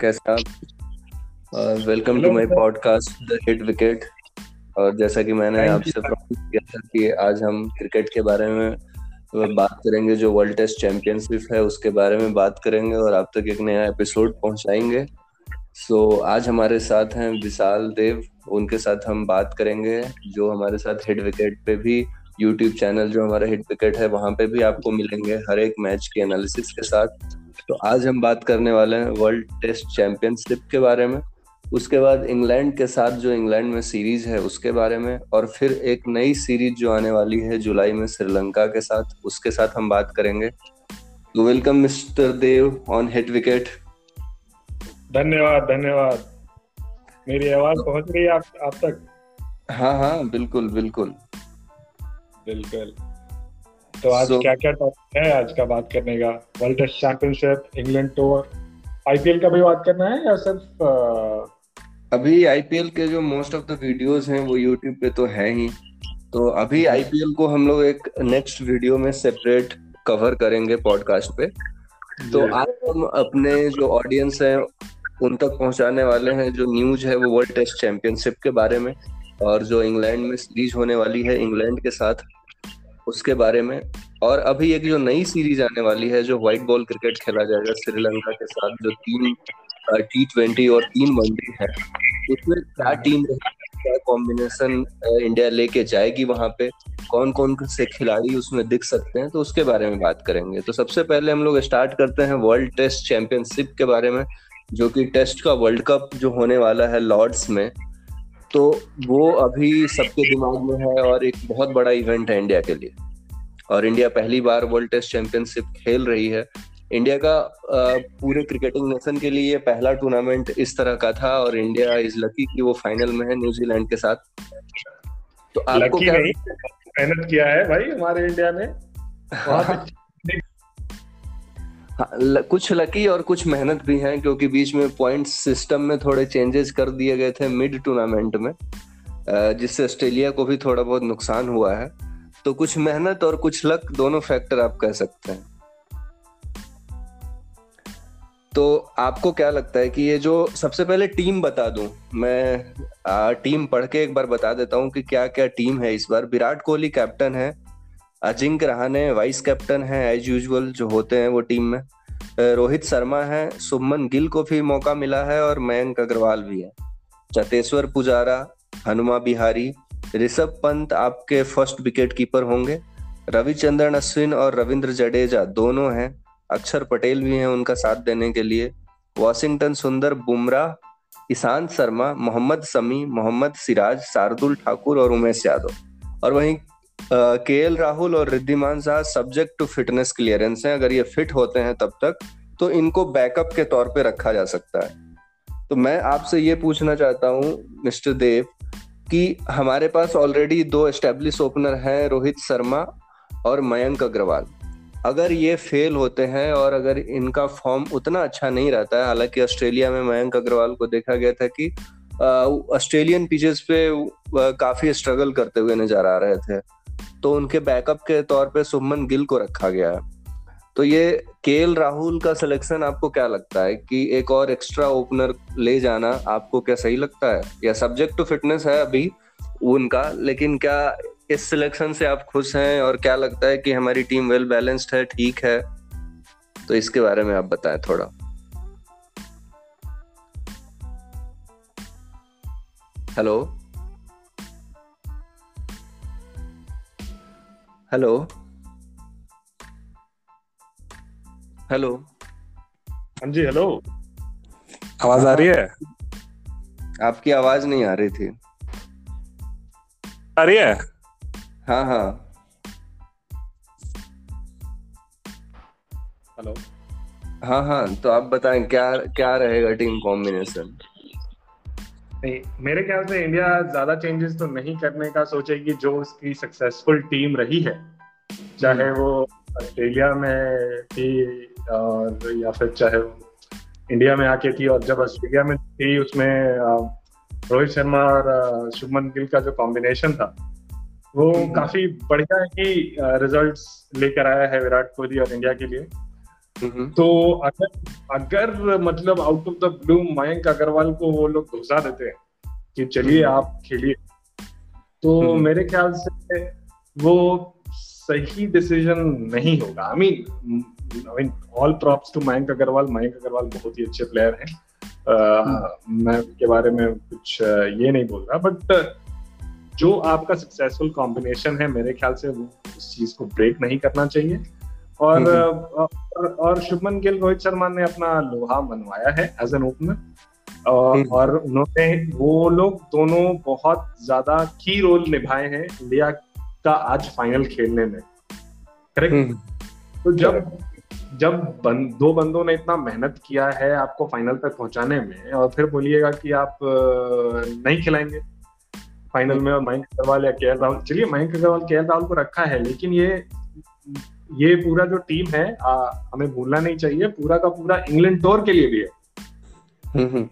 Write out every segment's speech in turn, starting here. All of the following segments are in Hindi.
कैसे आप welcome to my podcast the hit wicket और जैसा कि मैंने आपसे प्रॉमिस किया था कि आज हम क्रिकेट के बारे में बात करेंगे जो वर्ल्ड टेस्ट चैंपियनशिप है उसके बारे में बात करेंगे और आप तक एक नया एपिसोड पहुंचाएँगे। सो so, आज हमारे साथ हैं विशाल देव। उनके साथ हम बात करेंगे जो हमारे साथ हिट विकेट पे भी यूट्यूब चैनल जो हमारा हिट विकेट है वहाँ पे भी आपको मिलेंगे हर एक मैच के एनालिसिस के साथ। तो आज हम बात करने वाले हैं वर्ल्ड टेस्ट चैंपियनशिप के बारे में। उसके बाद इंग्लैंड के साथ जो इंग्लैंड में सीरीज़ है उसके बारे में और फिर एक नई सीरीज़ जो आने वाली है जुलाई में श्रीलंका के साथ उसके साथ हम बात करेंगे। तो welcome mister Dev on hit wicket धन्यवाद धन्यवाद। मेरी आवाज़ पहुँच रही है आप आप तक? हाँ हाँ बिल्कुल बिल्कुल। बिल्कुल। तो आज so, क्या क्या टॉपिक है? आज का बात करने का? World test championship England tour IPL का भी बात करना है या सिर्फ़ अभी आईपीएल के जो मोस्ट ऑफ़ द वीडियोस हैं वो यूट्यूब पे तो है ही। तो अभी आईपीएल को हम लोग एक नेक्स्ट वीडियो में सेपरेट कवर करेंगे पॉडकास्ट पे। तो आज हम अपने जो ऑडियंस है उन तक पहुँचाने वाले हैं जो न्यूज़ है वो वर्ल्ड टेस्ट चैंपियनशिप के बारे में और जो इंग्लैंड में सीरीज़ होने वाली है इंग्लैंड के साथ। उसके बारे में। और अभी एक जो नई सीरीज़ आने वाली है, जो व्हाइट बॉल क्रिकेट खेला जाएगा श्रीलंका के साथ, जो तीन टी ट्वेंटी और तीन वनडे है, उसमें क्या टीम क्या कॉम्बिनेशन इंडिया लेके जाएगी वहाँ पे कौन कौन से खिलाड़ी उसमें दिख सकते हैं तो उसके बारे में बात करेंगे। तो सबसे पहले हम लोग स्टार्ट करते हैं वर्ल्ड टेस्ट चैंपियनशिप के बारे में, जो कि टेस्ट का वर्ल्ड कप जो होने वाला है लॉर्ड्स में तो वो अभी सबके दिमाग में है और एक बहुत बड़ा इवेंट है इंडिया के लिए। और इंडिया पहली बार वर्ल्ड टेस्ट चैंपियनशिप खेल रही है। इंडिया का पूरे क्रिकेटिंग नेशन के लिए पहला टूर्नामेंट इस तरह का था और इंडिया इज़ लकी कि वो फाइनल में है न्यूजीलैंड के साथ। तो आपको क्या मेहनत किया है भाई हमारे इंडिया ने। कुछ लकी और कुछ मेहनत भी है क्योंकि बीच में पॉइंट सिस्टम में थोड़े चेंजेस कर दिए गए थे मिड टूर्नामेंट में जिससे ऑस्ट्रेलिया को भी थोड़ा बहुत नुकसान हुआ है। तो कुछ मेहनत और कुछ लक दोनों फैक्टर आप कह सकते हैं। तो आपको क्या लगता है कि ये जो सबसे पहले टीम बता दूँ मैं आ, टीम पढ़ के एक बार बता देता हूँ कि क्या क्या टीम है इस बार। विराट कोहली कैप्टन है अजिंक्य रहाने वाइस कैप्टन है एज यूजुअल जो होते हैं वो टीम में। रोहित शर्मा है सुमन गिल को भी मौका मिला है और मयंक अग्रवाल भी है। चतेश्वर पुजारा, हनुमा बिहारी, ऋषभ पंत आपके फ़र्स्ट विकेट कीपर होंगे। रविचंद्रन अश्विन और रविंद्र जडेजा दोनों हैं। अक्षर पटेल भी हैं उनका साथ देने के लिए। वॉशिंगटन सुंदर, बुमराह, ईशांत शर्मा, मोहम्मद समी मोहम्मद सिराज, शार्दुल ठाकुर और उमेश यादव। और वहीं के एल राहुल और Wriddhiman Saha subject to fitness clearance हैं। अगर ये फिट होते हैं तब तक तो इनको बैकअप के तौर पे रखा जा सकता है। तो मैं आपसे ये पूछना चाहता हूँ, मिस्टर देव, कि हमारे पास ऑलरेडी दो एस्टेब्लिश ओपनर हैं, रोहित शर्मा और मयंक अग्रवाल। अगर ये फेल होते हैं और अगर इनका फॉर्म उतना अच्छा नहीं रहता है, हालाँकि ऑस्ट्रेलिया में मयंक अग्रवाल को देखा गया था कि ऑस्ट्रेलियन पिचेस पे काफ़ी स्ट्रगल करते हुए नज़र आ रहे थे। तो उनके बैकअप के तौर पे सुमन गिल को रखा गया है। तो ये के राहुल का सिलेक्शन आपको क्या लगता है कि एक और एक्स्ट्रा ओपनर ले जाना आपको क्या सही लगता है? या सब्जेक्ट टू फिटनेस है अभी उनका, लेकिन क्या इस सिलेक्शन से आप खुश हैं और क्या लगता है कि हमारी टीम वेल बैलेंस्ड है, ठीक है? तो इसके बारे में आप बताएँ थोड़ा। हेलो हेलो हेलो हाँ जी हेलो आवाज़ आ रही है? आपकी आवाज़ नहीं आ रही थी। आ रही है? हाँ हाँ। हेलो हाँ हाँ तो आप बताएँ क्या क्या रहेगा टीम कॉम्बिनेशन नहीं मेरे ख्याल से इंडिया ज़्यादा चेंजेस तो नहीं करने का सोचेगी जो उसकी सक्सेसफुल टीम रही है चाहे हम्म। वो ऑस्ट्रेलिया में थी और या फिर चाहे वो इंडिया में आके थी और जब ऑस्ट्रेलिया में थी उसमें रोहित शर्मा और शुभमन गिल का जो कॉम्बिनेशन था वो हम्म। काफ़ी बढ़िया ही रिजल्ट्स लेकर आया है विराट कोहली और इंडिया के लिए तो अगर अगर मतलब out of the blue Mayank Agarwal को वो लोग घुसा देते हैं कि चलिए आप खेलिए। तो मेरे ख्याल से वो सही डिसीज़न नहीं होगा। I mean I mean all props to Mayank Agarwal. Mayank Agarwal बहुत ही अच्छे प्लेयर हैं। uh, मैं उनके बारे में कुछ ये नहीं बोल रहा बट जो आपका सक्सेसफुल कॉम्बिनेशन है मेरे ख्याल से वो उस चीज़ को ब्रेक नहीं करना चाहिए। और हम्म, हम्म। और, और शुभमन गिल रोहित शर्मा ने अपना लोहा मनवाया है एज एन ओपनर और, हम्म। और उन्होंने वो लोग दोनों बहुत ज़्यादा की रोल निभाए हैं इंडिया का आज फाइनल खेलने में। करेक्ट तो जब जब बन, दो बंदों ने इतना मेहनत किया है आपको फाइनल तक पहुँचाने में और फिर बोलिएगा कि आप नहीं खिलाएँगे फाइनल में और मयंक अग्रवाल या के राहुल चलिए मयंक अग्रवाल के राहुल को रखा है लेकिन ये ये पूरा जो टीम है आ, हमें भूलना नहीं चाहिए पूरा का पूरा इंग्लैंड टूर के लिए भी है। हम्म, हम्म।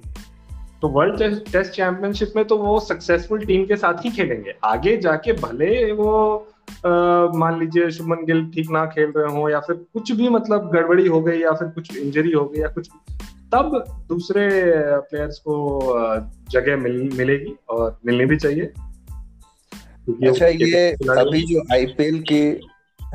तो वर्ल्ड टेस्ट चैंपियनशिप में तो वो सक्सेसफुल टीम के साथ ही खेलेंगे। आगे जाके भले वो मान लीजिए शुभमन गिल ठीक ना खेल रहे हो या फिर कुछ भी मतलब गड़बड़ी हो गई या फिर कुछ इंजरी हो गई या कुछ तब दूसरे प्लेयर्स को जगह मिल, मिलेगी और मिलनी भी चाहिए। अच्छा ये अभी जो आईपीएल की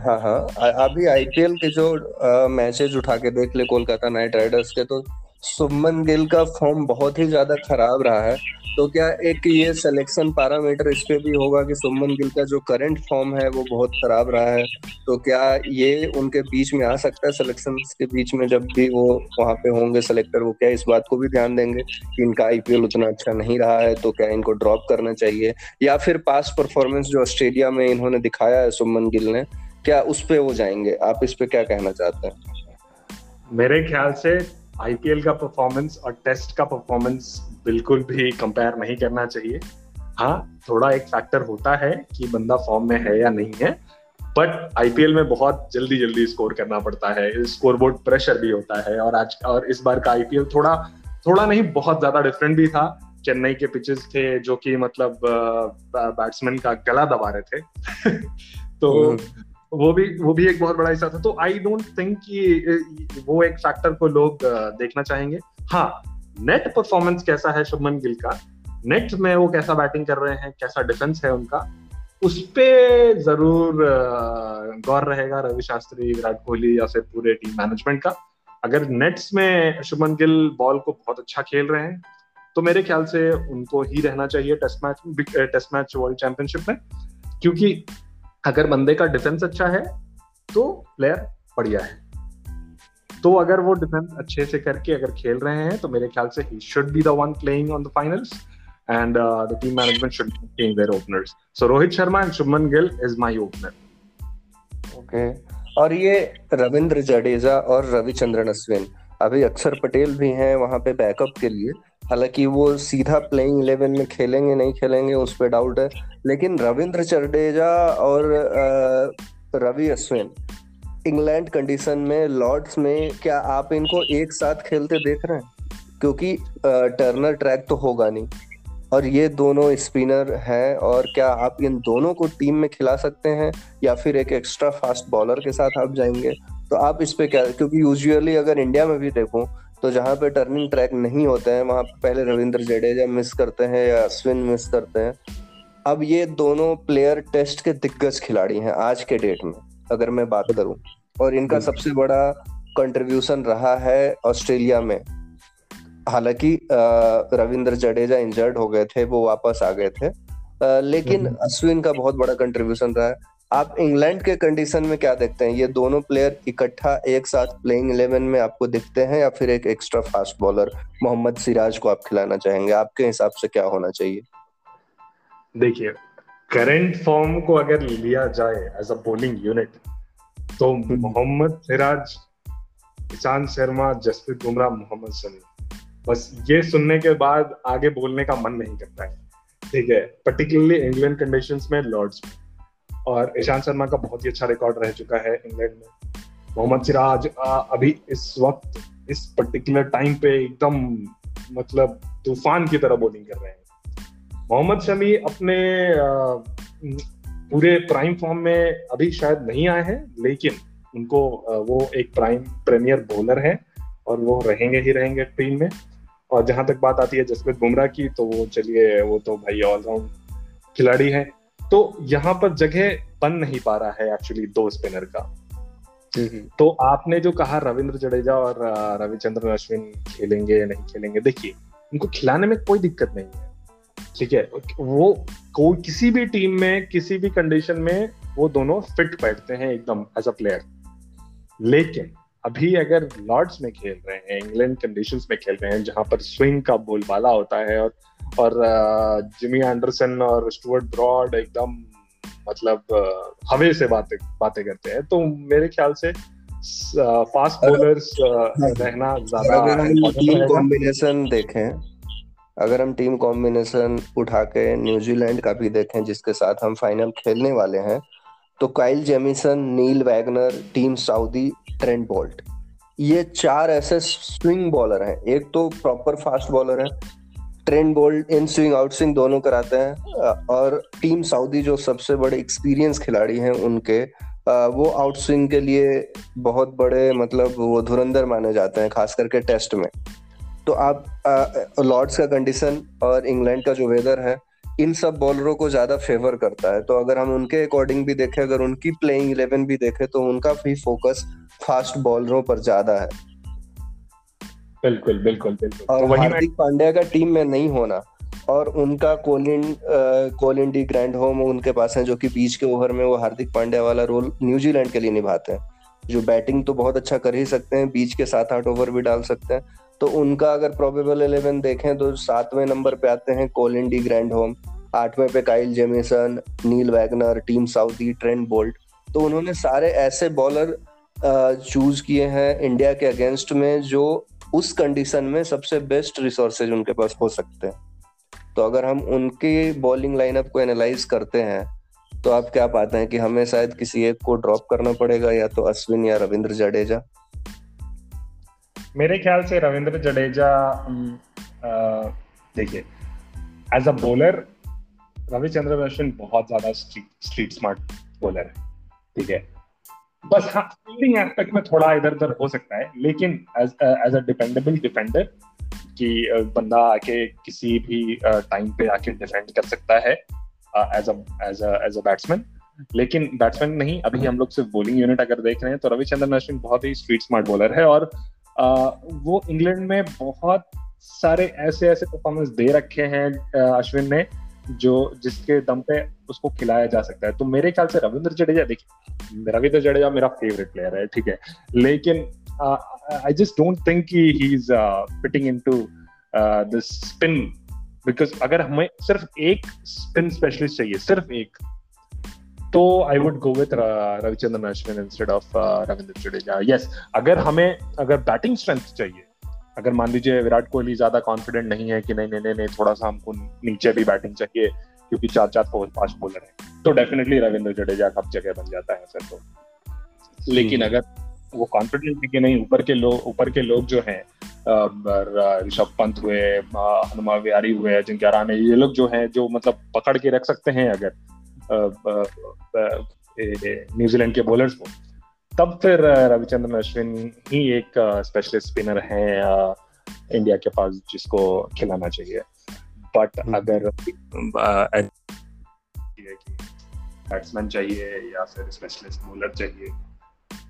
हाँ हाँ। अभी आईपीएल के जो मैचेज उठा के देख ले कोलकाता नाइट राइडर्स के तो सुमन गिल का फॉर्म बहुत ही ज़्यादा खराब रहा है। तो क्या एक ये सिलेक्शन पैरामीटर इस पे भी होगा कि सुमन गिल का जो करंट फॉर्म है, वो बहुत खराब रहा है? तो क्या ये उनके बीच में आ सकता है सिलेक्शन के बीच में जब भी वो वहाँ पे होंगे सिलेक्टर वो क्या इस बात को भी ध्यान देंगे कि इनका आईपीएल उतना अच्छा नहीं रहा है तो क्या इनको ड्रॉप करना चाहिए? या फिर पास परफॉर्मेंस जो ऑस्ट्रेलिया में इन्होंने दिखाया है सुमन गिल ने क्या उस पर वो जाएँगे? आप इस पे क्या कहना चाहते हैं? मेरे ख्याल से आईपीएल का परफॉर्मेंस और टेस्ट का परफॉर्मेंस बिल्कुल भी कंपेयर नहीं करना चाहिए। हाँ थोड़ा एक फैक्टर होता है कि बंदा फॉर्म में है या नहीं है बट आईपीएल में बहुत जल्दी जल्दी स्कोर करना पड़ता है। स्कोर बोर्ड प्रेशर भी होता है और आज और इस बार का आईपीएल थोड़ा थोड़ा नहीं बहुत ज़्यादा डिफरेंट भी था। चेन्नई के पिचेस थे जो कि मतलब बैट्समैन का गला दबा रहे थे। तो हम्म। वो भी वो भी एक बहुत बड़ा हिस्सा था। तो आई डोंट थिंक कि वो एक फैक्टर को लोग देखना चाहेंगे। हाँ नेट परफॉर्मेंस कैसा है शुभमन गिल का? नेट में वो कैसा बैटिंग कर रहे हैं? कैसा डिफेंस है उनका? उस पर ज़रूर गौर रहेगा रवि शास्त्री, विराट कोहली या फिर पूरे टीम मैनेजमेंट का। अगर नेट्स में शुभमन गिल बॉल को बहुत अच्छा खेल रहे हैं तो मेरे ख्याल से उनको ही रहना चाहिए test match test match world championship में। क्योंकि अगर बंदे का डिफेंस अच्छा है तो प्लेयर बढ़िया है। तो अगर वो डिफेंस अच्छे से करके अगर खेल रहे हैं तो मेरे ख्याल से he should be the one playing on the finals and the team management should change their openers so Rohit Sharma and Shubman Gill is my opener okay और ये रविंद्र जडेजा और रविचंद्रन अश्विन। अभी अक्षर पटेल भी हैं वहाँ पे बैकअप के लिए। हालाँकि वो सीधा प्लेइंग इलेवन में खेलेंगे, नहीं खेलेंगे, उस पर डाउट है। लेकिन रविंद्र जडेजा और रवि अश्विन इंग्लैंड कंडीशन में लॉर्ड्स में, क्या आप इनको एक साथ खेलते देख रहे हैं? क्योंकि टर्नर ट्रैक तो होगा नहीं। और ये दोनों स्पिनर हैं और क्या आप इन दोनों को टीम में खिला सकते हैं? या फिर एक एक्स्ट्रा फास्ट बॉलर के साथ आप जाएँगे? तो आप इस पे क्या क्योंकि यूजुअली अगर इंडिया में भी देखो तो जहाँ पे टर्निंग ट्रैक नहीं होते हैं वहाँ पे पहले रविंद्र जडेजा मिस करते हैं या अश्विन मिस करते हैं। अब ये दोनों प्लेयर टेस्ट के दिग्गज खिलाड़ी हैं आज के डेट में अगर मैं बात करूँ। और इनका हम्म। सबसे बड़ा कंट्रीब्यूशन रहा है ऑस्ट्रेलिया में। हालाँकि रविंद्र जडेजा इंजर्ड हो गए थे वो वापस आ गए थे। लेकिन हम्म। अश्विन का बहुत बड़ा कंट्रीब्यूशन रहा है। आप इंग्लैंड के कंडीशन में क्या देखते हैं? ये दोनों प्लेयर इकट्ठा एक साथ प्लेइंग इलेवन में आपको दिखते हैं या फिर एक extra fast bowler Mohammed Siraj को आप खिलाना चाहेंगे? आपके हिसाब से क्या होना चाहिए? देखिए करंट फॉर्म को अगर लिया जाए एज अ बॉलिंग यूनिट तो हम्म। मोहम्मद सिराज ईशांत शर्मा, जसप्रीत बुमराह, मोहम्मद शमी। बस ये सुनने के बाद आगे बोलने का मन नहीं करता है। ठीक है? पर्टिकुलरली इंग्लैंड कंडीशंस में लॉर्ड्स में। और ईशांत शर्मा का बहुत ही अच्छा रिकॉर्ड रह चुका है इंग्लैंड में। मोहम्मद सिराज अभी इस वक्त, इस पर्टिकुलर टाइम पे एकदम मतलब तूफ़ान की तरह बॉलिंग कर रहे हैं। मोहम्मद शमी अपने पूरे प्राइम फॉर्म में अभी शायद नहीं आए हैं, लेकिन उनको वो एक प्राइम प्रीमियर बॉलर है और वो रहेंगे ही रहेंगे टीम में। और जहाँ तक बात आती है जसप्रीत बुमराह की तो वो चलिए, वो तो भाई ऑलराउंड खिलाड़ी है। तो यहाँ पर जगह बन नहीं पा रहा है एक्चुअली दो स्पिनर का। तो आपने जो कहा रविंद्र जडेजा और रविचंद्रन अश्विन खेलेंगे या नहीं खेलेंगे देखिए उनको खिलाने में कोई दिक्कत नहीं है। ठीक है वो कोई किसी भी टीम में किसी भी कंडीशन में वो दोनों फिट बैठते हैं एकदम एज अ प्लेयर लेकिन अभी अगर लॉर्ड्स में खेल रहे हैं इंग्लैंड कंडीशंस में खेल रहे हैं जहाँ पर स्विंग का बोलबाला होता है और और जिमी एंडरसन और स्टुअर्ट ब्रॉड एकदम मतलब हवे से बातें बातें करते हैं। तो मेरे ख्याल से फास्ट बॉलर्स रहना ज़्यादा कॉम्बिनेशन देखें अगर हम टीम कॉम्बिनेशन उठा के न्यूजीलैंड का भी देखें जिसके साथ हम फाइनल खेलने वाले हैं तो Kyle Jamieson Neil Wagner Tim Southee Trent Boult ये चार ऐसे स्विंग बॉलर हैं। एक तो प्रॉपर फास्ट बॉलर है Trent Boult in swing out swing दोनों कराते हैं। और टीम सऊदी जो सबसे बड़े एक्सपीरियंस खिलाड़ी हैं उनके वो आउट स्विंग के लिए बहुत बड़े मतलब वो धुरंधर माने जाते हैं, खास करके टेस्ट में। तो आप लॉर्ड्स का कंडीशन और इंग्लैंड का जो वेदर है, इन सब बॉलरों को ज़्यादा फेवर करता है। तो अगर हम उनके अकॉर्डिंग भी देखें, अगर उनकी प्लेइंग इलेवन भी देखें तो उनका भी फोकस फास्ट बॉलरों पर ज़्यादा है। बिल्कुल बिल्कुल बिल्कुल। और तो हार्दिक पांड्या का टीम में नहीं होना और उनका Colin Colin de Grandhomme उनके पास है जो कि बीच के ओवर में वो हार्दिक पांड्या वाला रोल न्यूजीलैंड के लिए निभाते हैं। जो बैटिंग तो बहुत अच्छा कर ही सकते हैं बीच के सात आठ ओवर भी डाल सकते हैं। तो उनका अगर प्रोबेबल इलेवन देखें तो सातवें नंबर पे आते हैं कोलिन डी ग्रैंड होम आठवें पे Kyle Jamieson Neil Wagner Tim Southee Trent Boult. तो उन्होंने सारे ऐसे बॉलर चूज़ किए हैं इंडिया के अगेंस्ट में जो उस कंडीशन में सबसे बेस्ट रिसोर्सेज उनके पास हो सकते हैं। तो अगर हम उनके बॉलिंग लाइनअप को एनालाइज करते हैं तो आप क्या पाते हैं कि हमें शायद किसी एक को ड्रॉप करना पड़ेगा या तो अश्विन या रविंद्र जडेजा? मेरे ख्याल से रविंद्र जडेजा देखिए as a bowler Ravichandran Ashwin बहुत ज़्यादा स्ट्रीट स्मार्ट बॉलर है, ठीक है? बस हाँ फील्डिंग एस्पेक्ट में थोड़ा इधर उधर हो सकता है लेकिन एज अ डिपेंडेबल डिफेंडर कि बंदा आके किसी भी टाइम पे आके डिफेंड कर सकता है as as as a batsman लेकिन बैट्समैन नहीं अभी हम लोग सिर्फ़ बॉलिंग यूनिट अगर देख रहे हैं तो रविचंद्रन अश्विन बहुत ही स्ट्रीट स्मार्ट बॉलर है और आ, वो इंग्लैंड में बहुत सारे ऐसे ऐसे परफॉर्मेंस दे रखे हैं अश्विन ने जो जिसके दम पे उसको खिलाया जा सकता है। तो मेरे ख्याल से रविंद्र जडेजा, देखिए, रविंद्र जडेजा मेरा फेवरेट प्लेयर है, ठीक है। लेकिन I just don't think he is fitting into this spin because अगर हमें सिर्फ़ एक स्पिन स्पेशलिस्ट चाहिए, सिर्फ़ एक तो I would go with Ravichandran Ashwin instead of Ravindra Jadeja. Yes अगर हमें, अगर बैटिंग स्ट्रेंथ चाहिए अगर मान लीजिए विराट कोहली ज़्यादा कॉन्फिडेंट नहीं है कि नहीं नहीं नहीं थोड़ा सा हमको नीचे भी बैटिंग चाहिए क्योंकि चार चार फोर पाँच बॉलर है तो डेफिनेटली रविंद्र जडेजा कब जगह बन जाता है सर तो। लेकिन अगर वो कॉन्फिडेंट है कि नहीं ऊपर के लोग ऊपर के लोग जो हैं ऋषभ पंत हुए हनुमा विहारी हुए अजिंक्य राणे ये लोग जो हैं जो मतलब पकड़ के रख सकते हैं अगर न्यूजीलैंड के बॉलर्स को तब फिर रविचंद्रन अश्विन ही एक स्पेशलिस्ट स्पिनर है इंडिया के पास जिसको खिलाना चाहिए बट हम्म। अगर बैट्समैन चाहिए या फिर स्पेशलिस्ट बॉलर चाहिए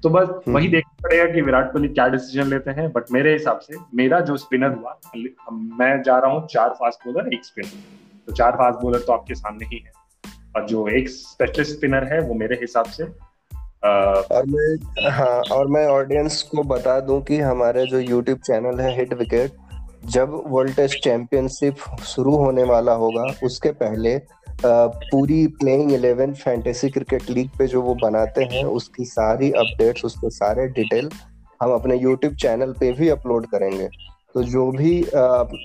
तो बस हम्म। वही देखना पड़ेगा कि विराट कोहली क्या डिसीज़न लेते हैं बट मेरे हिसाब से मेरा जो स्पिनर हुआ मैं जा रहा हूँ चार फास्ट बॉलर एक स्पिनर तो चार फास्ट बॉलर तो आपके सामने ही है और जो एक स्पेशलिस्ट स्पिनर है वो मेरे हिसाब से और मैं हाँ और मैं ऑडियंस को बता दूँ कि हमारे जो यूट्यूब चैनल है हिट विकेट जब वर्ल्ड टेस्ट चैंपियनशिप शुरू होने वाला होगा, उसके पहले पूरी playing eleven fantasy cricket league पे जो वो बनाते हैं, उसकी सारी अपडेट्स उसके सारे डिटेल हम अपने यूट्यूब चैनल पे भी अपलोड करेंगे। तो जो भी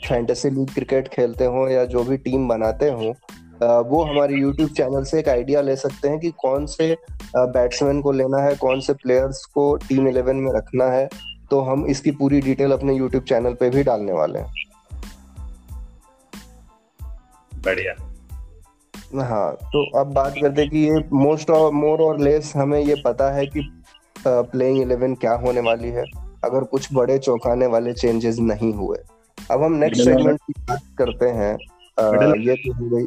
फैंटेसी लीग क्रिकेट खेलते हों या जो भी टीम बनाते हो वो हमारे यूट्यूब चैनल से एक आइडिया ले सकते हैं कि कौन से बैट्समैन को लेना है कौन से प्लेयर्स को टीम इलेवन में रखना है तो हम इसकी पूरी डिटेल अपने यूट्यूब चैनल पे भी डालने वाले हैं। बढ़िया। हाँ तो अब बात करते कि ये मोस्ट और मोर और लेस हमें ये पता है कि प्लेइंग इलेवन क्या होने वाली है अगर कुछ बड़े चौंकाने वाले चेंजेस नहीं हुए। अब हम नेक्स्ट सेगमेंट की बात करते हैं। आ, ये तो हो गई।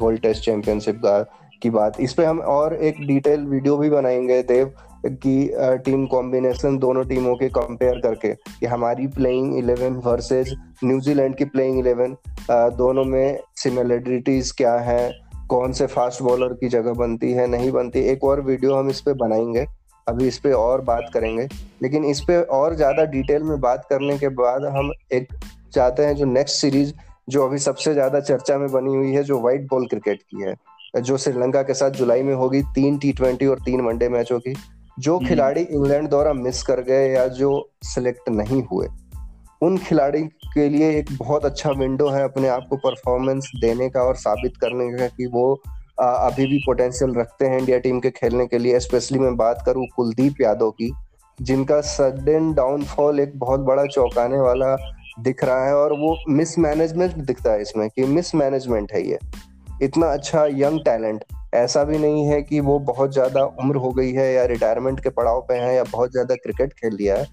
वर्ल्ड टेस्ट चैंपियनशिप का की बात। इस पे हम और एक डिटेल वीडियो भी बनाएँगे, देव, की टीम कॉम्बिनेशन दोनों टीमों के कंपेयर करके, कि हमारी playing eleven versus New Zealand की प्लेइंग इलेवन दोनों में सिमिलरिटीज क्या है, कौन से फास्ट बॉलर की जगह बनती है, नहीं बनती। एक और वीडियो हम इस पे बनाएँगे, अभी इस पे और बात करेंगे। लेकिन इस पे और ज़्यादा डिटेल में बात करने के बाद हम एक चाहते हैं जो नेक्स्ट सीरीज़ जो अभी सबसे ज़्यादा चर्चा में बनी हुई है जो व्हाइट बॉल क्रिकेट की है जो श्रीलंका के साथ जुलाई में होगी तीन टी ट्वेंटी और तीन वनडे मैचों की जो हम्म। खिलाड़ी इंग्लैंड द्वारा मिस कर गए या जो सिलेक्ट नहीं हुए उन खिलाड़ी के लिए एक बहुत अच्छा विंडो है अपने आप को परफॉर्मेंस देने का और साबित करने का कि वो अभी भी पोटेंशियल रखते हैं इंडिया टीम के खेलने के लिए स्पेशली मैं बात करूँ कुलदीप यादव की जिनका सडन डाउनफॉल एक बहुत बड़ा चौंकाने वाला दिख रहा है और वो मिस मैनेजमेंट दिखता है इसमें कि मिस मैनेजमेंट है ये। इतना अच्छा यंग टैलेंट ऐसा भी नहीं है कि वो बहुत ज़्यादा उम्र हो गई है या रिटायरमेंट के पड़ाव पे है या बहुत ज़्यादा क्रिकेट खेल लिया है।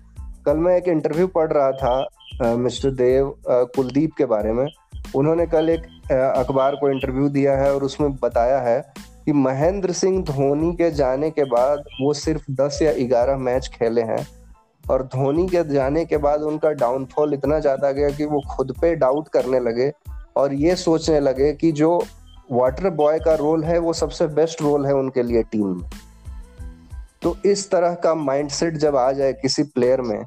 कल मैं एक इंटरव्यू पढ़ रहा था मिस्टर देव कुलदीप के बारे में। उन्होंने कल एक अखबार को इंटरव्यू दिया है और उसमें बताया है कि महेंद्र सिंह धोनी के जाने के बाद वो सिर्फ़ दस या ग्यारह मैच खेले हैं। और धोनी के जाने के बाद उनका डाउनफॉल इतना ज़्यादा गया कि वो खुद पे डाउट करने लगे और ये सोचने लगे कि जो वाटर बॉय का रोल है वो सबसे बेस्ट रोल है उनके लिए टीम में। तो इस तरह का माइंडसेट जब आ जाए किसी प्लेयर में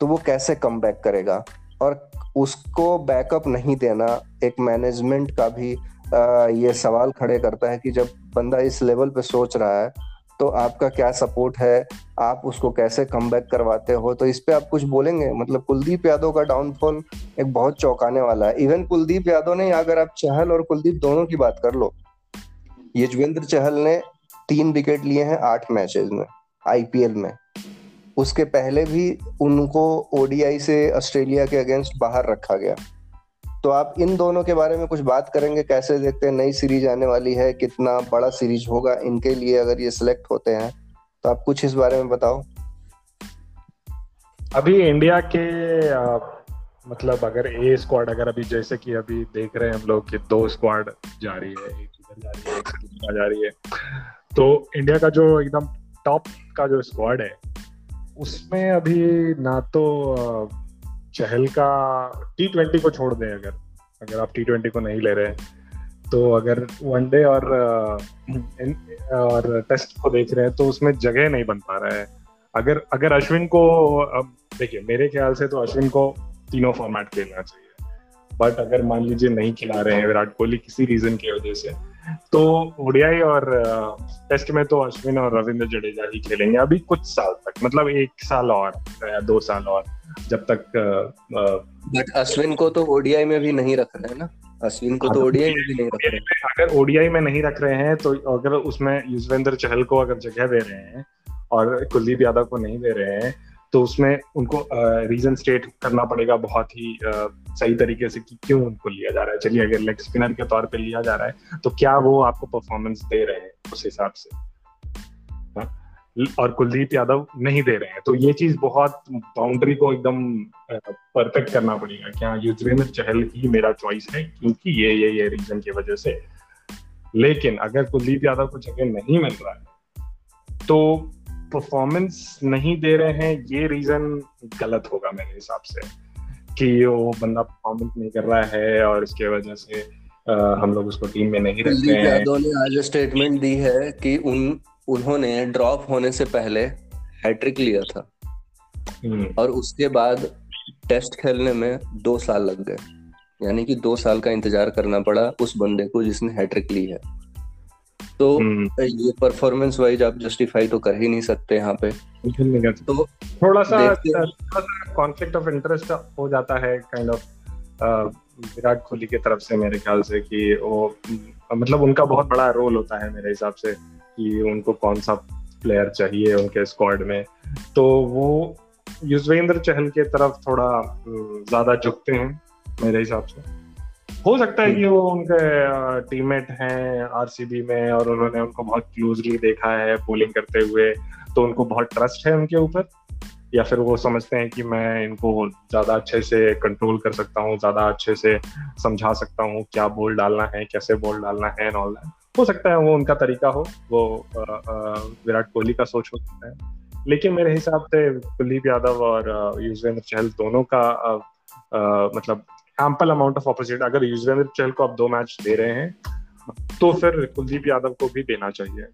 तो वो कैसे कम बैक करेगा? और उसको बैकअप नहीं देना एक मैनेजमेंट का भी आ, ये सवाल खड़े करता है कि जब बंदा इस लेवल पे सोच रहा है तो आपका क्या सपोर्ट है? आप उसको कैसे कम करवाते हो? तो इस पे आप कुछ बोलेंगे? मतलब कुलदीप यादव का डाउनफॉल एक बहुत चौंकाने वाला है। इवन कुलदीप यादव ने अगर आप चहल और कुलदीप दोनों की बात कर लो, यजवेंद्र चहल ने तीन विकेट लिए हैं आठ मैचेस में आईपीएल में। उसके पहले भी उनको ओडीआई से ऑस्ट्रेलिया के अगेंस्ट बाहर रखा गया। तो आप इन दोनों के बारे में कुछ बात करेंगे कैसे देखते हैं नई सीरीज़ आने वाली है कितना बड़ा सीरीज़ होगा इनके लिए अगर ये सिलेक्ट होते हैं तो आप कुछ इस बारे में बताओ। अभी इंडिया के आ, मतलब अगर ए स्क्वाड अगर अभी जैसे कि अभी देख रहे हैं हम लोग कि दो स्क्वाड जा रही है एक इधर जा रही है एक जा रही है। तो इंडिया का जो एकदम टॉप का जो स्क्वाड है उसमें अभी ना तो चहल का टी ट्वेंटी को छोड़ दें अगर अगर आप टी ट्वेंटी को नहीं ले रहे हैं। तो अगर वनडे और और टेस्ट को देख रहे हैं तो उसमें जगह नहीं बन पा रहा है। अगर अगर अश्विन को, अब देखिए, मेरे ख्याल से तो अश्विन को तीनों फॉर्मेट खेलना चाहिए। बट अगर मान लीजिए नहीं खिला रहे हैं, विराट कोहली किसी रीजन की वजह से तो ओडियाई और टेस्ट में तो अश्विन और रविंद्र जडेजा ही खेलेंगे अभी कुछ साल तक मतलब एक साल और या दो साल और जब तक बट अश्विन को तो ओडीआई में भी नहीं रख रहे हैं ना? अश्विन को तो ओडीआई में भी नहीं रख रहे अगर ओडीआई में नहीं रख रहे हैं तो अगर उसमें युजवेंद्र चहल को अगर जगह दे रहे हैं और कुलदीप यादव को नहीं दे रहे हैं तो उसमें उनको रीजन स्टेट करना पड़ेगा बहुत ही सही तरीके से कि क्यों उनको लिया जा रहा है। चलिए, अगर लेग स्पिनर के तौर पे लिया जा रहा है तो क्या वो आपको परफॉर्मेंस दे रहे हैं उस हिसाब से? और कुलदीप यादव नहीं दे रहे हैं। तो ये चीज़ बहुत बाउंड्री को एकदम परफेक्ट करना पड़ेगा क्या युजवेंद्र चहल ही मेरा चॉइस है, क्योंकि ये ये ये रीजन की वजह से। लेकिन अगर कुलदीप यादव को जगह नहीं मिल रहा है तो परफॉर्मेंस नहीं दे रहे हैं ये रीजन गलत होगा मेरे हिसाब से कि वो बंदा परफॉर्मेंस नहीं कर रहा है और इसके वजह से आ, हम लोग उसको टीम में नहीं रख रहे हैं। यादव ने आज स्टेटमेंट दी है कि उन उन्होंने ड्रॉप होने से पहले हैट्रिक लिया था। हम्म। और उसके बाद टेस्ट खेलने में दो साल लग गए। यानी कि दो साल का इंतज़ार करना पड़ा उस बंदे को जिसने हैट्रिक ली है। तो हम्म। ये परफॉर्मेंस वाइज आप जस्टिफाई तो कर ही नहीं सकते यहाँ पे। तो थोड़ा सा कॉन्फ्लिक्ट ऑफ़ इंटरेस्ट हो जाता है काइंड ऑफ़ विराट कोहली की तरफ़ से मेरे ख्याल से कि वो मतलब उनका बहुत बड़ा रोल होता है मेरे हिसाब से कि उनको कौन सा प्लेयर चाहिए उनके स्क्वाड में। तो वो युजवेंद्र चहल के तरफ़ थोड़ा ज़्यादा झुकते हैं मेरे हिसाब से। हो सकता है कि वो उनके टीममेट हैं आरसीबी में और उन्होंने उनको बहुत क्लोजली देखा है बोलिंग करते हुए तो उनको बहुत ट्रस्ट है उनके ऊपर? या फिर वो समझते हैं कि मैं इनको ज़्यादा अच्छे से कंट्रोल कर सकता हूँ ज़्यादा अच्छे से समझा सकता हूँ क्या बोल डालना है कैसे बोल डालना है एंड ऑल दैट हो सकता है वो उनका तरीका हो वो विराट कोहली का सोच हो सकता है। लेकिन मेरे हिसाब से कुलदीप यादव और युजवेंद्र चहल दोनों का आ, आ, मतलब एम्पल अमाउंट ऑफ़ ऑपोजिट अगर युजवेंद्र चहल को आप दो मैच दे रहे हैं तो फिर कुलदीप यादव को भी देना चाहिए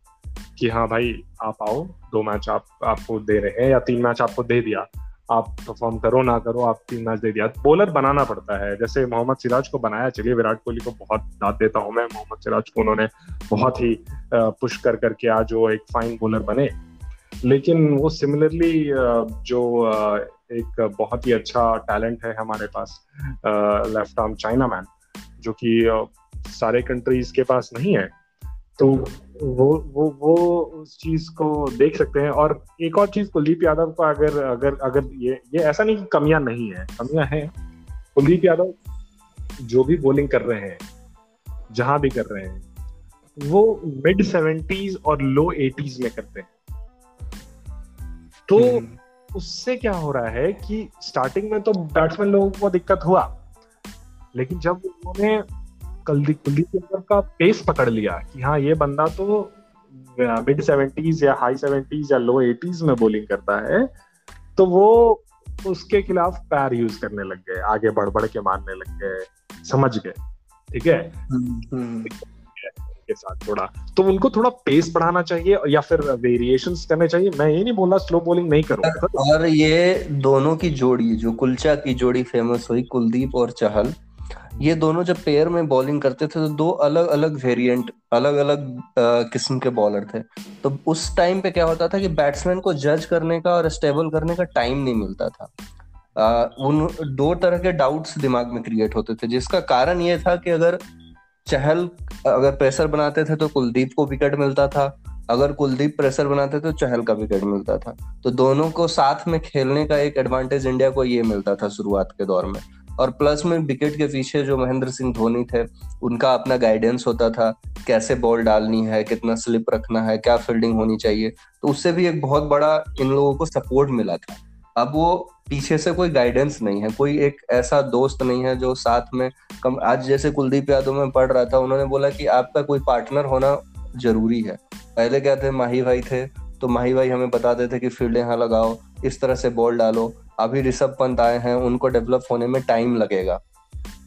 कि हाँ भाई, आप आओ, दो मैच आप, आपको दे रहे हैं या तीन मैच आपको दे दिया। आप परफॉर्म करो, ना करो, आप तीन मैच दे दिया। बॉलर बनाना पड़ता है। जैसे मोहम्मद सिराज को बनाया चलिए विराट कोहली को बहुत दाद देता हूँ मैं। मोहम्मद सिराज को उन्होंने बहुत ही पुश कर, करके आज वो एक फाइन बॉलर बने। लेकिन वो सिमिलरली जो एक बहुत ही अच्छा टैलेंट है हमारे पास लेफ़्ट आर्म चाइना मैन जो कि सारे कंट्रीज़ के पास नहीं है। तो वो वो वो उस चीज़ को देख सकते हैं। और एक और चीज़, कुलदीप यादव को अगर अगर अगर ये ये ऐसा नहीं कि कमियाँ नहीं है, कमियाँ हैं। कुलदीप यादव जो भी बॉलिंग कर रहे हैं, जहाँ भी कर रहे हैं, वो मिड सेवेंटीज और लो एटीज में करते हैं। तो हम्म। उससे क्या हो रहा है कि स्टार्टिंग में तो बैट्समैन लोगों को दिक्कत हुआ लेकिन जब उन्होंने कुलदीप कुलदीप यादव का पेस पकड़ लिया कि हाँ ये बंदा तो मिड सेवेंटीज या हाई सेवेंटीज या लो एटीज में बॉलिंग करता है तो वो उसके खिलाफ पैर यूज़ करने लग गए आगे बढ़ बढ़ के मारने लग गए समझ गए ठीक है हम्म, हम्म। के साथ थोड़ा। तो उनको थोड़ा पेस बढ़ाना चाहिए या फिर वेरिएशन करने चाहिए। मैं ये नहीं बोला स्लो बॉलिंग नहीं करूँ और ये दोनों की जोड़ी जो कुलचा की जोड़ी फ़ेमस हुई कुलदीप और चहल ये दोनों जब पेयर में बॉलिंग करते थे तो दो अलग अलग वेरिएंट अलग अलग किस्म के बॉलर थे। तो उस टाइम पे क्या होता था कि बैट्समैन को जज करने का और स्टेबल करने का टाइम नहीं मिलता था। आ, उन दो तरह के डाउट्स दिमाग में क्रिएट होते थे जिसका कारण ये था कि अगर चहल, अगर प्रेशर बनाते थे तो कुलदीप को विकेट मिलता था। अगर कुलदीप प्रेशर बनाते तो चहल का विकेट मिलता था। तो दोनों को साथ में खेलने का एक एडवांटेज इंडिया को ये मिलता था शुरुआत के दौर में। और प्लस में विकेट के पीछे जो महेंद्र सिंह धोनी थे, उनका अपना गाइडेंस होता था, कैसे बॉल डालनी है, कितना स्लिप रखना है, क्या फील्डिंग होनी चाहिए। तो उससे भी एक बहुत बड़ा इन लोगों को सपोर्ट मिला था। अब वो पीछे से कोई गाइडेंस नहीं है कोई एक ऐसा दोस्त नहीं है जो साथ में कम आज जैसे कुलदीप यादव में पढ़ रहा था उन्होंने बोला कि आपका कोई पार्टनर होना ज़रूरी है। पहले क्या थे माही भाई थे तो माही भाई हमें बताते थे कि फ़ील्ड यहाँ लगाओ इस तरह से बॉल डालो। अभी ऋषभ पंत आए हैं उनको डेवलप होने में टाइम लगेगा।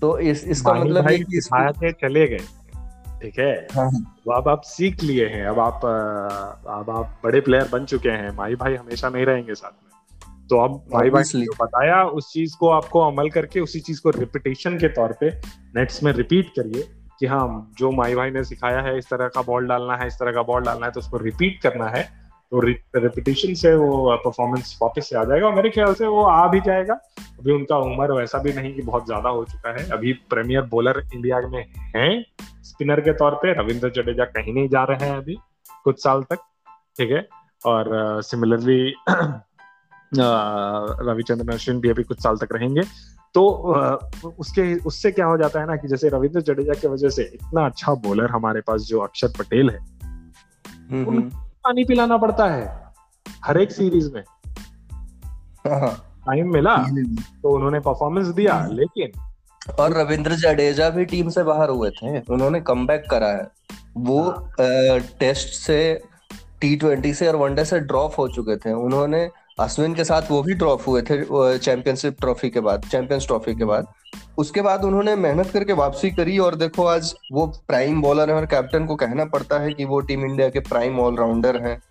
तो इस इसका मतलब है कि इसको... चले गए। ठीक है? हाँ, हाँ। अब आप सीख लिए हैं। अब आप अब आप बड़े प्लेयर बन चुके हैं। माही भाई हमेशा नहीं रहेंगे साथ में। तो अब भाई ने बताया उस चीज़ को आपको अमल करके उसी चीज़ को रिपीटेशन के तौर पे नेट्स में रिपीट करिए कि हाँ जो माई भाई ने सिखाया है इस तरह का बॉल डालना है इस तरह का बॉल डालना है तो उसको रिपीट करना है तो रिपीटेशन से वो परफॉर्मेंस वापस से आ जाएगा। और मेरे ख्याल से वो आ भी जाएगा। अभी उनका उम्र वैसा भी नहीं कि बहुत ज़्यादा हो चुका है। अभी प्रीमियर बॉलर इंडिया में हैं स्पिनर के तौर पे। रविंद्र जडेजा कहीं नहीं जा रहे हैं अभी कुछ साल तक ठीक है? और सिमिलरली रविचंद्रन अश्विन भी अभी कुछ साल तक रहेंगे। तो उसके उससे क्या हो जाता है ना कि जैसे रविंद्र जडेजा की वजह से इतना अच्छा बॉलर हमारे पास जो अक्षर पटेल है हम्म, हम्म। पानी पिलाना पड़ता है हर एक सीरीज़ में। टाइम मिला तो उन्होंने परफॉर्मेंस दिया लेकिन और रविंद्र जडेजा भी टीम से बाहर हुए थे उन्होंने कम करा है। वो हाँ। टेस्ट से टी ट्वेंटी से और वनडे से ड्रॉप हो चुके थे। उन्होंने अश्विन के साथ वो भी ड्रॉप हुए थे चैंपियनशिप ट्रॉफी के बाद चैंपियंस ट्रॉफी के बाद। उसके बाद उन्होंने मेहनत करके वापसी करी और देखो आज वो प्राइम बॉलर है और कैप्टन को कहना पड़ता है कि वो टीम इंडिया के प्राइम ऑलराउंडर हैं।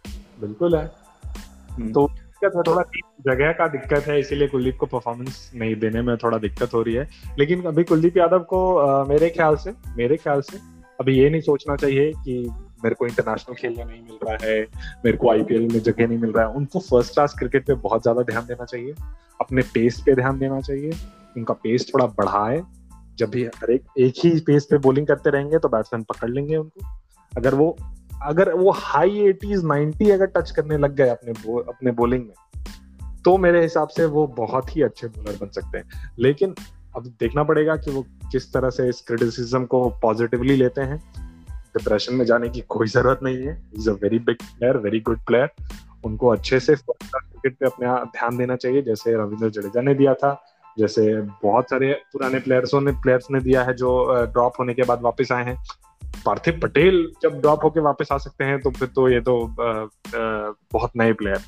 बिल्कुल है। हम्म। तो दिक्कत है थोड़ा जगह का दिक्कत है इसीलिए कुलदीप को परफॉर्मेंस नहीं देने में थोड़ा दिक्कत हो रही है। लेकिन अभी कुलदीप यादव को आ, मेरे ख्याल से मेरे ख्याल से अभी ये नहीं सोचना चाहिए कि मेरे को इंटरनेशनल खेलने नहीं मिल रहा है मेरे को आईपीएल में जगह नहीं मिल रहा है। उनको फ़र्स्ट क्लास क्रिकेट पे बहुत ज़्यादा ध्यान देना चाहिए। अपने पेस पे ध्यान देना चाहिए। उनका पेस थोड़ा बढ़ाए जब भी हर एक एक ही पेस पे बॉलिंग करते रहेंगे तो बैट्समैन पकड़ लेंगे उनको। अगर वो अगर वो हाई एटीज नाइनटी अगर टच करने लग गए अपने बो, अपने बॉलिंग में तो मेरे हिसाब से वो बहुत ही अच्छे बॉलर बन सकते हैं। लेकिन अब देखना पड़ेगा कि वो किस तरह से इस क्रिटिसिज्म को पॉजिटिवली लेते हैं। डिप्रेशन में जाने की कोई ज़रूरत नहीं है. Is a very big player very good player उनको अच्छे से क्रिकेट पे अपने ध्यान देना चाहिए. जैसे रविंद्र जडेजा ने दिया था जैसे बहुत सारे पुराने प्लेयर्सों ने प्लेयर्स ने दिया है जो ड्रॉप होने के बाद वापस आए हैं. पार्थिव पटेल जब ड्रॉप होके वापस आ सकते हैं तो फिर तो ये तो आ, आ, बहुत नए प्लेयर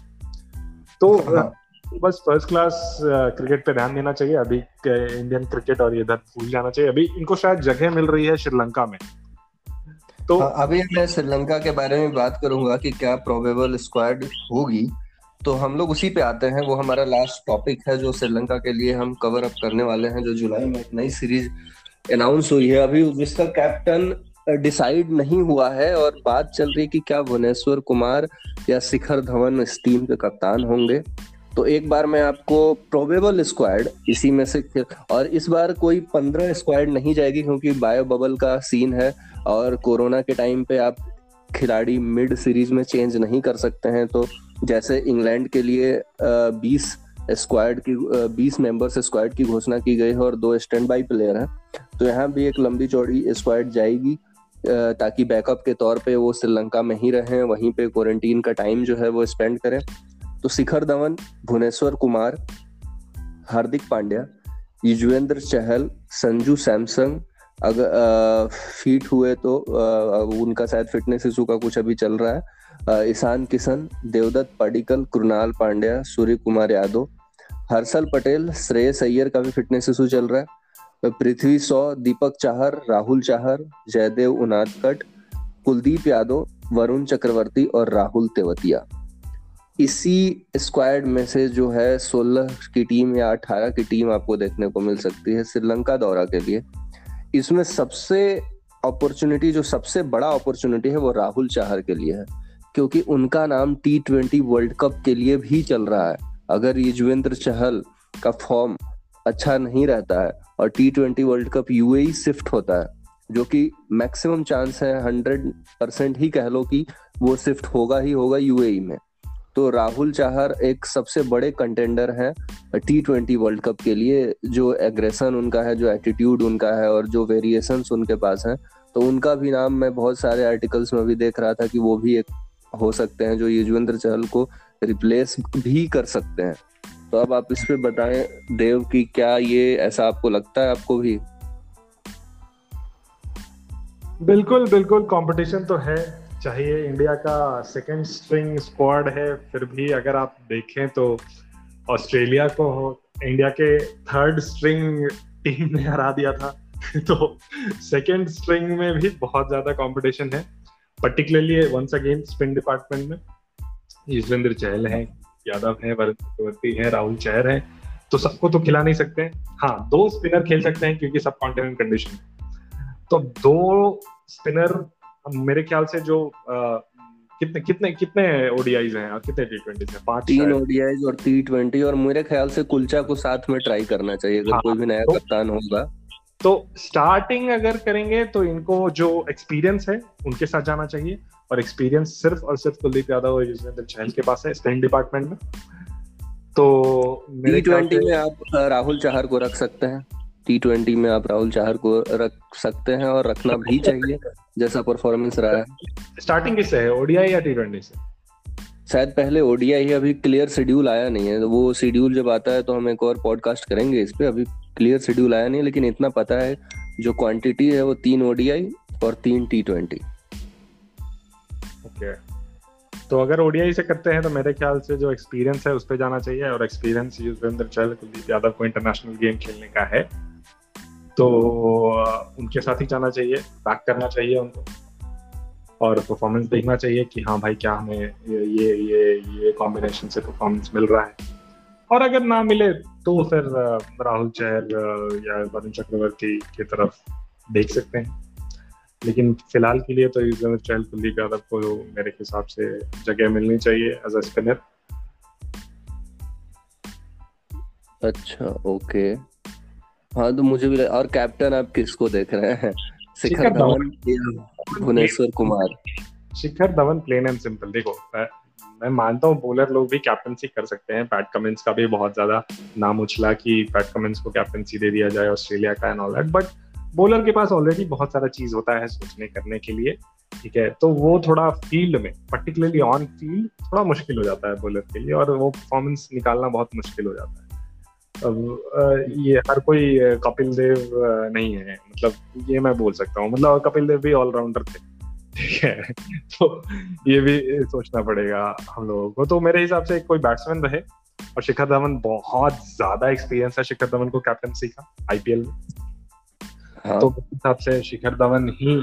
तो हाँ। बस फ़र्स्ट क्लास क्रिकेट पे ध्यान देना चाहिए. अभी इंडियन क्रिकेट और इधर भूल जाना चाहिए. अभी इनको शायद जगह मिल रही है श्रीलंका में. तो हाँ, अभी मैं श्रीलंका के बारे में बात करूँगा कि क्या प्रोबेबल स्क्वाड होगी। तो हम लोग उसी पे आते हैं वो हमारा लास्ट टॉपिक है जो श्रीलंका के लिए हम कवर अप करने वाले हैं जो जुलाई में एक नई सीरीज़ अनाउंस हुई है। अभी जिसका कैप्टन डिसाइड नहीं हुआ है और बात चल रही है कि क्या भुवनेश्वर कुमार या शिखर धवन इस टीम के कप्तान होंगे। तो एक बार मैं आपको प्रोबेबल स्क्वाड इसी में से और इस बार कोई पंद्रह स्क्वाड नहीं जाएगी क्योंकि बायो बबल का सीन है। और कोरोना के टाइम पे आप खिलाड़ी मिड सीरीज़ में चेंज नहीं कर सकते हैं तो जैसे इंग्लैंड के लिए बीस स्क्वाड की बीस मेंबर्स स्क्वाड की घोषणा की गई है और दो स्टैंड बाई प्लेयर हैं। तो यहाँ भी एक लंबी चौड़ी स्क्वाड जाएगी ताकि बैकअप के तौर पे वो श्रीलंका में ही रहें, वहीं पे क्वारंटीन का टाइम जो है वो स्पेंड करें। तो शिखर धवन, भुवनेश्वर कुमार, हार्दिक पांड्या, युजवेंद्र चहल, संजू सैमसंग अगर फिट हुए तो आ, उनका शायद फिटनेस इशू का कुछ अभी चल रहा है। ईशान किशन देवदत्त पडिकल कृणाल पांड्या सूर्य कुमार यादव हर्षल पटेल श्रेयस अय्यर का भी फिटनेस इशू चल रहा है। पृथ्वी सौ दीपक चाहर राहुल चाहर जयदेव उनादकट कुलदीप यादव वरुण चक्रवर्ती और राहुल तेवतिया। इसी स्क्वाड में से जो है सोलह की टीम या अठारह की टीम आपको देखने को मिल सकती है श्रीलंका दौरा के लिए। इसमें सबसे अपॉर्चुनिटी जो सबसे बड़ा अपॉर्चुनिटी है, वो राहुल चाहर के लिए है, क्योंकि उनका नाम टी ट्वेंटी वर्ल्ड कप के लिए भी चल रहा है। अगर युजवेंद्र चहल का फॉर्म अच्छा नहीं रहता है, और T twenty world cup UAE shift होता है, जो कि मैक्सिमम चांस है हंड्रेड परसेंट ही कह लो कि वो शिफ्ट होगा ही होगा यूएई में। तो राहुल चाहर एक सबसे बड़े कंटेंडर है टी ट्वेंटी वर्ल्ड कप के लिए, जो एग्रेशन उनका है, जो एटीट्यूड उनका है और जो वेरिएशन उनके पास है। तो उनका भी नाम मैं बहुत सारे आर्टिकल्स में भी देख रहा था कि वो भी एक हो सकते हैं, जो युजवेंद्र चहल को रिप्लेस भी कर सकते हैं। तो अब आप इस पे बताएँ, देव, की क्या ये ऐसा आपको लगता है आपको भी? बिल्कुल बिल्कुल कंपटीशन तो है। चाहिए। इंडिया का सेकंड स्ट्रिंग स्क्वाड है, फिर भी अगर आप देखें तो ऑस्ट्रेलिया को इंडिया के थर्ड स्ट्रिंग टीम ने हरा दिया था। तो सेकंड स्ट्रिंग में भी बहुत ज़्यादा कंपटीशन है। Particularly once again spin department में। युजवेंद्र चहल है यादव है वरुण चक्रवर्ती है राहुल चहर है। तो सबको तो खिला नहीं सकते। हाँ दो स्पिनर खेल सकते हैं क्योंकि सब कॉन्टिनेंट कंडीशन तो दो स्पिनर मेरे ख्याल से जो कितने कितने कितने ओडीआईज हैं और कितने टी ट्वेंटी हैं? पाँच तीन ओडीआईज और टी ट्वेंटी और मेरे ख्याल से कुलचा को साथ में ट्राई करना चाहिए अगर हाँ, कोई भी नया तो, कप्तान होगा। तो स्टार्टिंग अगर करेंगे तो इनको जो एक्सपीरियंस है उनके साथ जाना चाहिए। और एक्सपीरियंस सिर्फ़ और सिर्फ़ कुलदीप यादव और युजवेंद्र चहल के पास है स्पिन डिपार्टमेंट में। तो टी ट्वेंटी में आप राहुल चाहर को रख सकते हैं। टी ट्वेंटी में आप राहुल चाहर को रख सकते हैं और रखना भी चाहिए जैसा परफॉर्मेंस रहा है। स्टार्टिंग किससे है ओडीआई या टी ट्वेंटी से? शायद पहले ओडीआई ही अभी क्लियर शेड्यूल आया नहीं है तो वो शेड्यूल जब आता है तो हम एक और पॉडकास्ट करेंगे इस पे। अभी क्लियर शेड्यूल आया नहीं लेकिन इतना पता है जो क्वांटिटी है वो तीन ओडीआई और तीन टी ट्वेंटी ओके तो अगर ओडीआई से करते हैं तो मेरे ख्याल से जो एक्सपीरियंस है उस पर जाना चाहिए और एक्सपीरियंस युजवेंद्र चहल कुलदीप यादव को इंटरनेशनल गेम खेलने का है। तो उनके साथ ही जाना चाहिए बैक करना चाहिए उनको। और परफॉर्मेंस देखना चाहिए कि हाँ भाई क्या हमें ये ये ये कॉम्बिनेशन से परफॉर्मेंस मिल रहा है। और अगर ना मिले तो फिर राहुल चहर या वरुण चक्रवर्ती की तरफ़ देख सकते हैं। लेकिन फ़िलहाल के लिए तो युजवेंद्र चहल कुलदीप यादव को मेरे हिसाब से जगह मिलनी चाहिए एज अ स्पिनर अच्छा ओके हाँ तो मुझे भी और कैप्टन आप किसको देख रहे हैं? Shikhar Dhawan Bhuvneshwar Kumar? Shikhar Dhawan plain and simple देखो मैं मानता हूँ बॉलर लोग भी कैप्टनसी कर सकते हैं। पैट कमिंस का भी बहुत ज़्यादा नाम उछला कि पैट कमिंस को कैप्टनसी दे दिया जाए ऑस्ट्रेलिया का and all that but bowler के पास ऑलरेडी बहुत सारा चीज़ होता है सोचने करने के लिए ठीक है? तो वो थोड़ा फ़ील्ड में पर्टिकुलरली ऑन फ़ील्ड थोड़ा मुश्किल हो जाता है बॉलर के लिए और वो परफॉर्मेंस निकालना बहुत मुश्किल हो जाता है। अब ये हर कोई कपिल देव नहीं है। मतलब ये मैं बोल सकता हूँ। मतलब कपिल देव भी ऑलराउंडर थे। ठीक है। तो ये भी सोचना पड़ेगा हम लोगों को। तो मेरे हिसाब से कोई बैट्समैन रहे और शिखर धवन बहुत ज़्यादा एक्सपीरियंस है शिखर धवन को कैप्टनसी का आईपीएल में। हाँ. तो हिसाब से शिखर धवन ही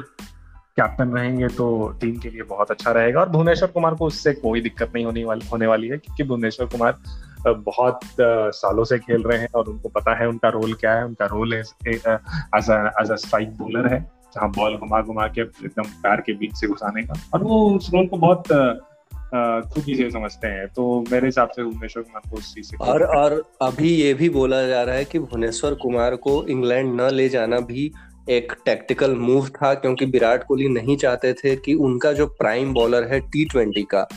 कैप्टन रहेंगे तो टीम के लिए बहुत अच्छा रहेगा। और भुवनेश्वर कुमार को उससे कोई दिक्कत नहीं होने वाली होने वाली है क्योंकि भुवनेश्वर कुमार बहुत सालों से खेल रहे हैं और उनको पता है उनका रोल क्या है। उनका role as a strike bowler है जहाँ बॉल घुमा घुमा के एकदम पैर के बीच से घुसाने का। और वो उस रोल को बहुत खूबी से समझते हैं। तो मेरे हिसाब से भुवनेश्वर कुमार को उस चीज़ से और और अभी ये भी बोला जा रहा है कि भुवनेश्वर कुमार को इंग्लैंड न ले जाना भी एक टैक्टिकल मूव था क्योंकि विराट कोहली नहीं चाहते थे कि उनका जो प्राइम बॉलर है टी ट्वेंटी का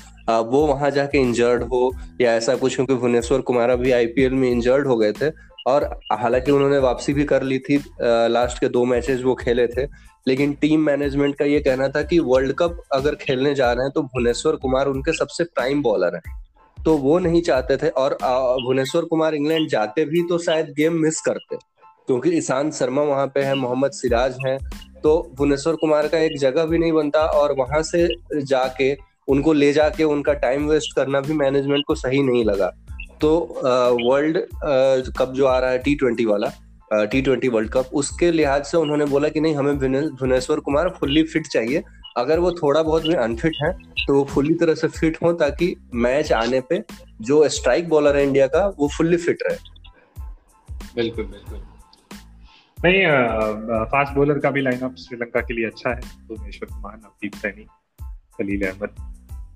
वो वहाँ जाके इंजर्ड हो या ऐसा कुछ, क्योंकि भुवनेश्वर कुमार अभी आईपीएल में इंजर्ड हो गए थे और हालाँकि उन्होंने वापसी भी कर ली थी लास्ट के दो मैचेस वो खेले थे। लेकिन टीम मैनेजमेंट का ये कहना था कि वर्ल्ड कप अगर खेलने जा रहे हैं तो भुवनेश्वर कुमार उनके सबसे प्राइम बॉलर है। तो वो नहीं चाहते थे और भुवनेश्वर कुमार इंग्लैंड जाते भी तो शायद गेम मिस करते। क्योंकि ईशांत शर्मा वहाँ पे है, मोहम्मद सिराज है तो भुवनेश्वर कुमार का एक जगह भी नहीं बनता और वहाँ से जाके, उनको ले जाके उनका टाइम वेस्ट करना भी मैनेजमेंट को सही नहीं लगा। तो वर्ल्ड कप जो आ रहा है टी ट्वेंटी वाला टी ट्वेंटी वर्ल्ड कप उसके लिहाज से उन्होंने बोला कि नहीं, हमें भुवनेश्वर कुमार फुल्ली फिट चाहिए। अगर वो थोड़ा बहुत भी अनफिट है तो वो फुल्ली तरह से फिट हो ताकि मैच आने पे जो स्ट्राइक बॉलर है इंडिया का, वो फुल्ली फिट रहे। बिल्कुल बिल्कुल। नहीं फास्ट बॉलर का भी लाइनअप श्रीलंका के लिए अच्छा है, भुवनेश्वर कुमार, नवदीप सैनी, खलील अहमद।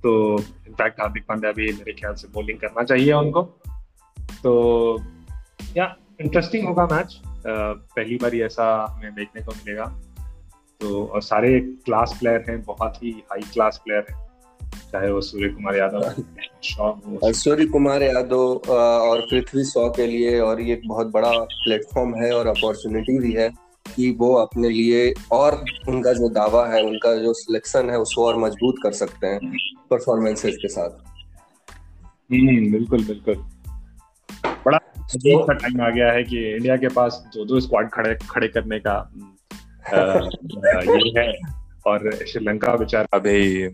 तो इनफैक्ट हार्दिक पांड्या भी मेरे ख्याल से बॉलिंग करना चाहिए उनको। तो या इंटरेस्टिंग होगा मैच पहली बार ऐसा हमें देखने को मिलेगा। तो और सारे क्लास प्लेयर हैं, बहुत ही हाई क्लास प्लेयर हैं। चाहे वो सूर्य कुमार यादव सूर्य कुमार यादव और पृथ्वी शॉ के लिए और ये एक बहुत बड़ा प्लेटफॉर्म है और अपॉर्चुनिटी भी है कि वो अपने लिए और उनका जो दावा है उनका जो सिलेक्शन है उसको और मज़बूत कर सकते हैं परफॉर्मेंसेस के साथ। हम्म बिल्कुल बिल्कुल। बड़ा अजीब सा टाइम आ गया है कि इंडिया के पास दो दो स्क्वाड खड़े खड़े करने का आ, ये है। और श्रीलंका बेचारा अभी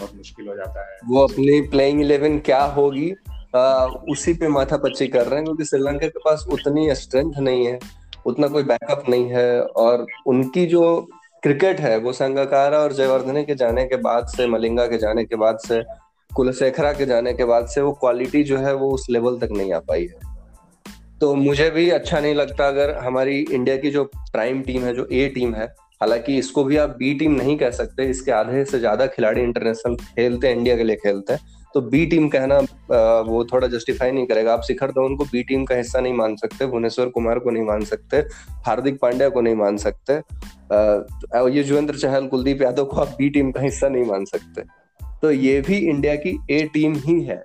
बहुत मुश्किल हो जाता है। वो अपनी प्लेइंग इलेवन क्या होगी? आ, उसी पे माथा पच्ची कर रहे हैं क्योंकि श्रीलंका के पास उतनी स्ट्रेंथ नहीं है उतना कोई बैकअप नहीं है और उनकी जो क्रिकेट है वो संगाकारा और जयवर्धने के जाने के बाद से मलिंगा के जाने के बाद से कुलशेखरा के जाने के बाद से वो क्वालिटी जो है वो उस लेवल तक नहीं आ पाई है। तो मुझे भी अच्छा नहीं लगता अगर हमारी इंडिया की जो प्राइम टीम है जो ए टीम है हालाँकि इसको भी आप बी टीम नहीं कह सकते, इसके आधे से ज़्यादा खिलाड़ी इंटरनेशनल खेलते हैं इंडिया के लिए खेलते हैं। तो बी टीम कहना वो थोड़ा जस्टिफाई नहीं करेगा। आप शिखर धवन को बी टीम का हिस्सा नहीं मान सकते, भुवनेश्वर कुमार को नहीं मान सकते, हार्दिक पांड्या को नहीं मान सकते ये जुवेंद्र चहल, कुलदीप यादव को आप बी टीम का हिस्सा नहीं मान सकते। तो ये भी इंडिया की ए टीम ही है।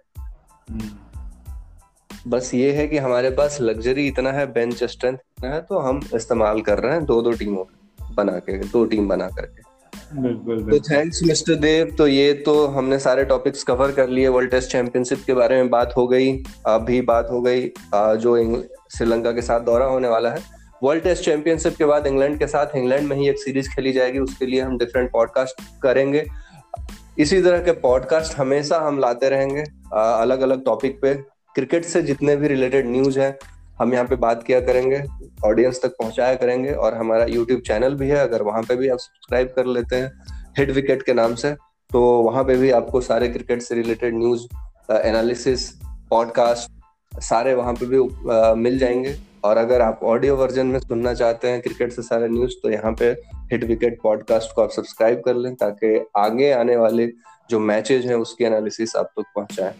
बस ये है कि हमारे पास लग्जरी इतना है बेंच स्ट्रेंथ इतना है तो हम इस्तेमाल कर रहे हैं दो दो टीमों बना के दो टीम बना करके। तो थैंक्स मिस्टर देव। तो ये तो हमने सारे टॉपिक्स कवर कर लिए। वर्ल्ड टेस्ट चैंपियनशिप के बारे में बात हो गई अभी बात हो गई जो श्रीलंका के साथ दौरा होने वाला है। वर्ल्ड टेस्ट चैंपियनशिप के बाद इंग्लैंड के साथ इंग्लैंड में ही एक सीरीज़ खेली जाएगी उसके लिए हम डिफरेंट पॉडकास्ट करेंगे। इसी तरह के पॉडकास्ट हमेशा हम लाते रहेंगे अलग अलग टॉपिक पे। क्रिकेट से जितने भी रिलेटेड न्यूज़ है हम यहाँ पे बात किया करेंगे ऑडियंस तक पहुँचाया करेंगे और हमारा यूट्यूब चैनल भी है अगर वहाँ पे भी आप सब्सक्राइब कर लेते हैं हिट विकेट के नाम से तो वहाँ पे भी आपको सारे क्रिकेट से रिलेटेड न्यूज़ एनालिसिस पॉडकास्ट सारे वहाँ पे भी uh, मिल जाएँगे। और अगर आप ऑडियो वर्जन में सुनना चाहते हैं क्रिकेट से सारे न्यूज़ तो यहाँ पे हिट विकेट पॉडकास्ट को आप सब्सक्राइब कर लें ताकि आगे आने वाले जो मैचेज हैं उसकी एनालिसिस आप तक पहुंचाएँ।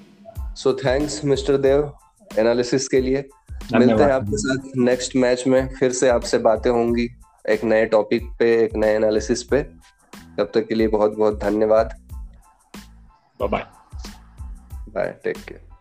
So thanks mister Dev analysis के लिए। मिलते हैं आपके साथ नेक्स्ट मैच में। फिर से आपसे बातें होंगी एक नए टॉपिक पे एक नए एनालिसिस पे। तब तक के लिए बहुत बहुत धन्यवाद। Bye bye take care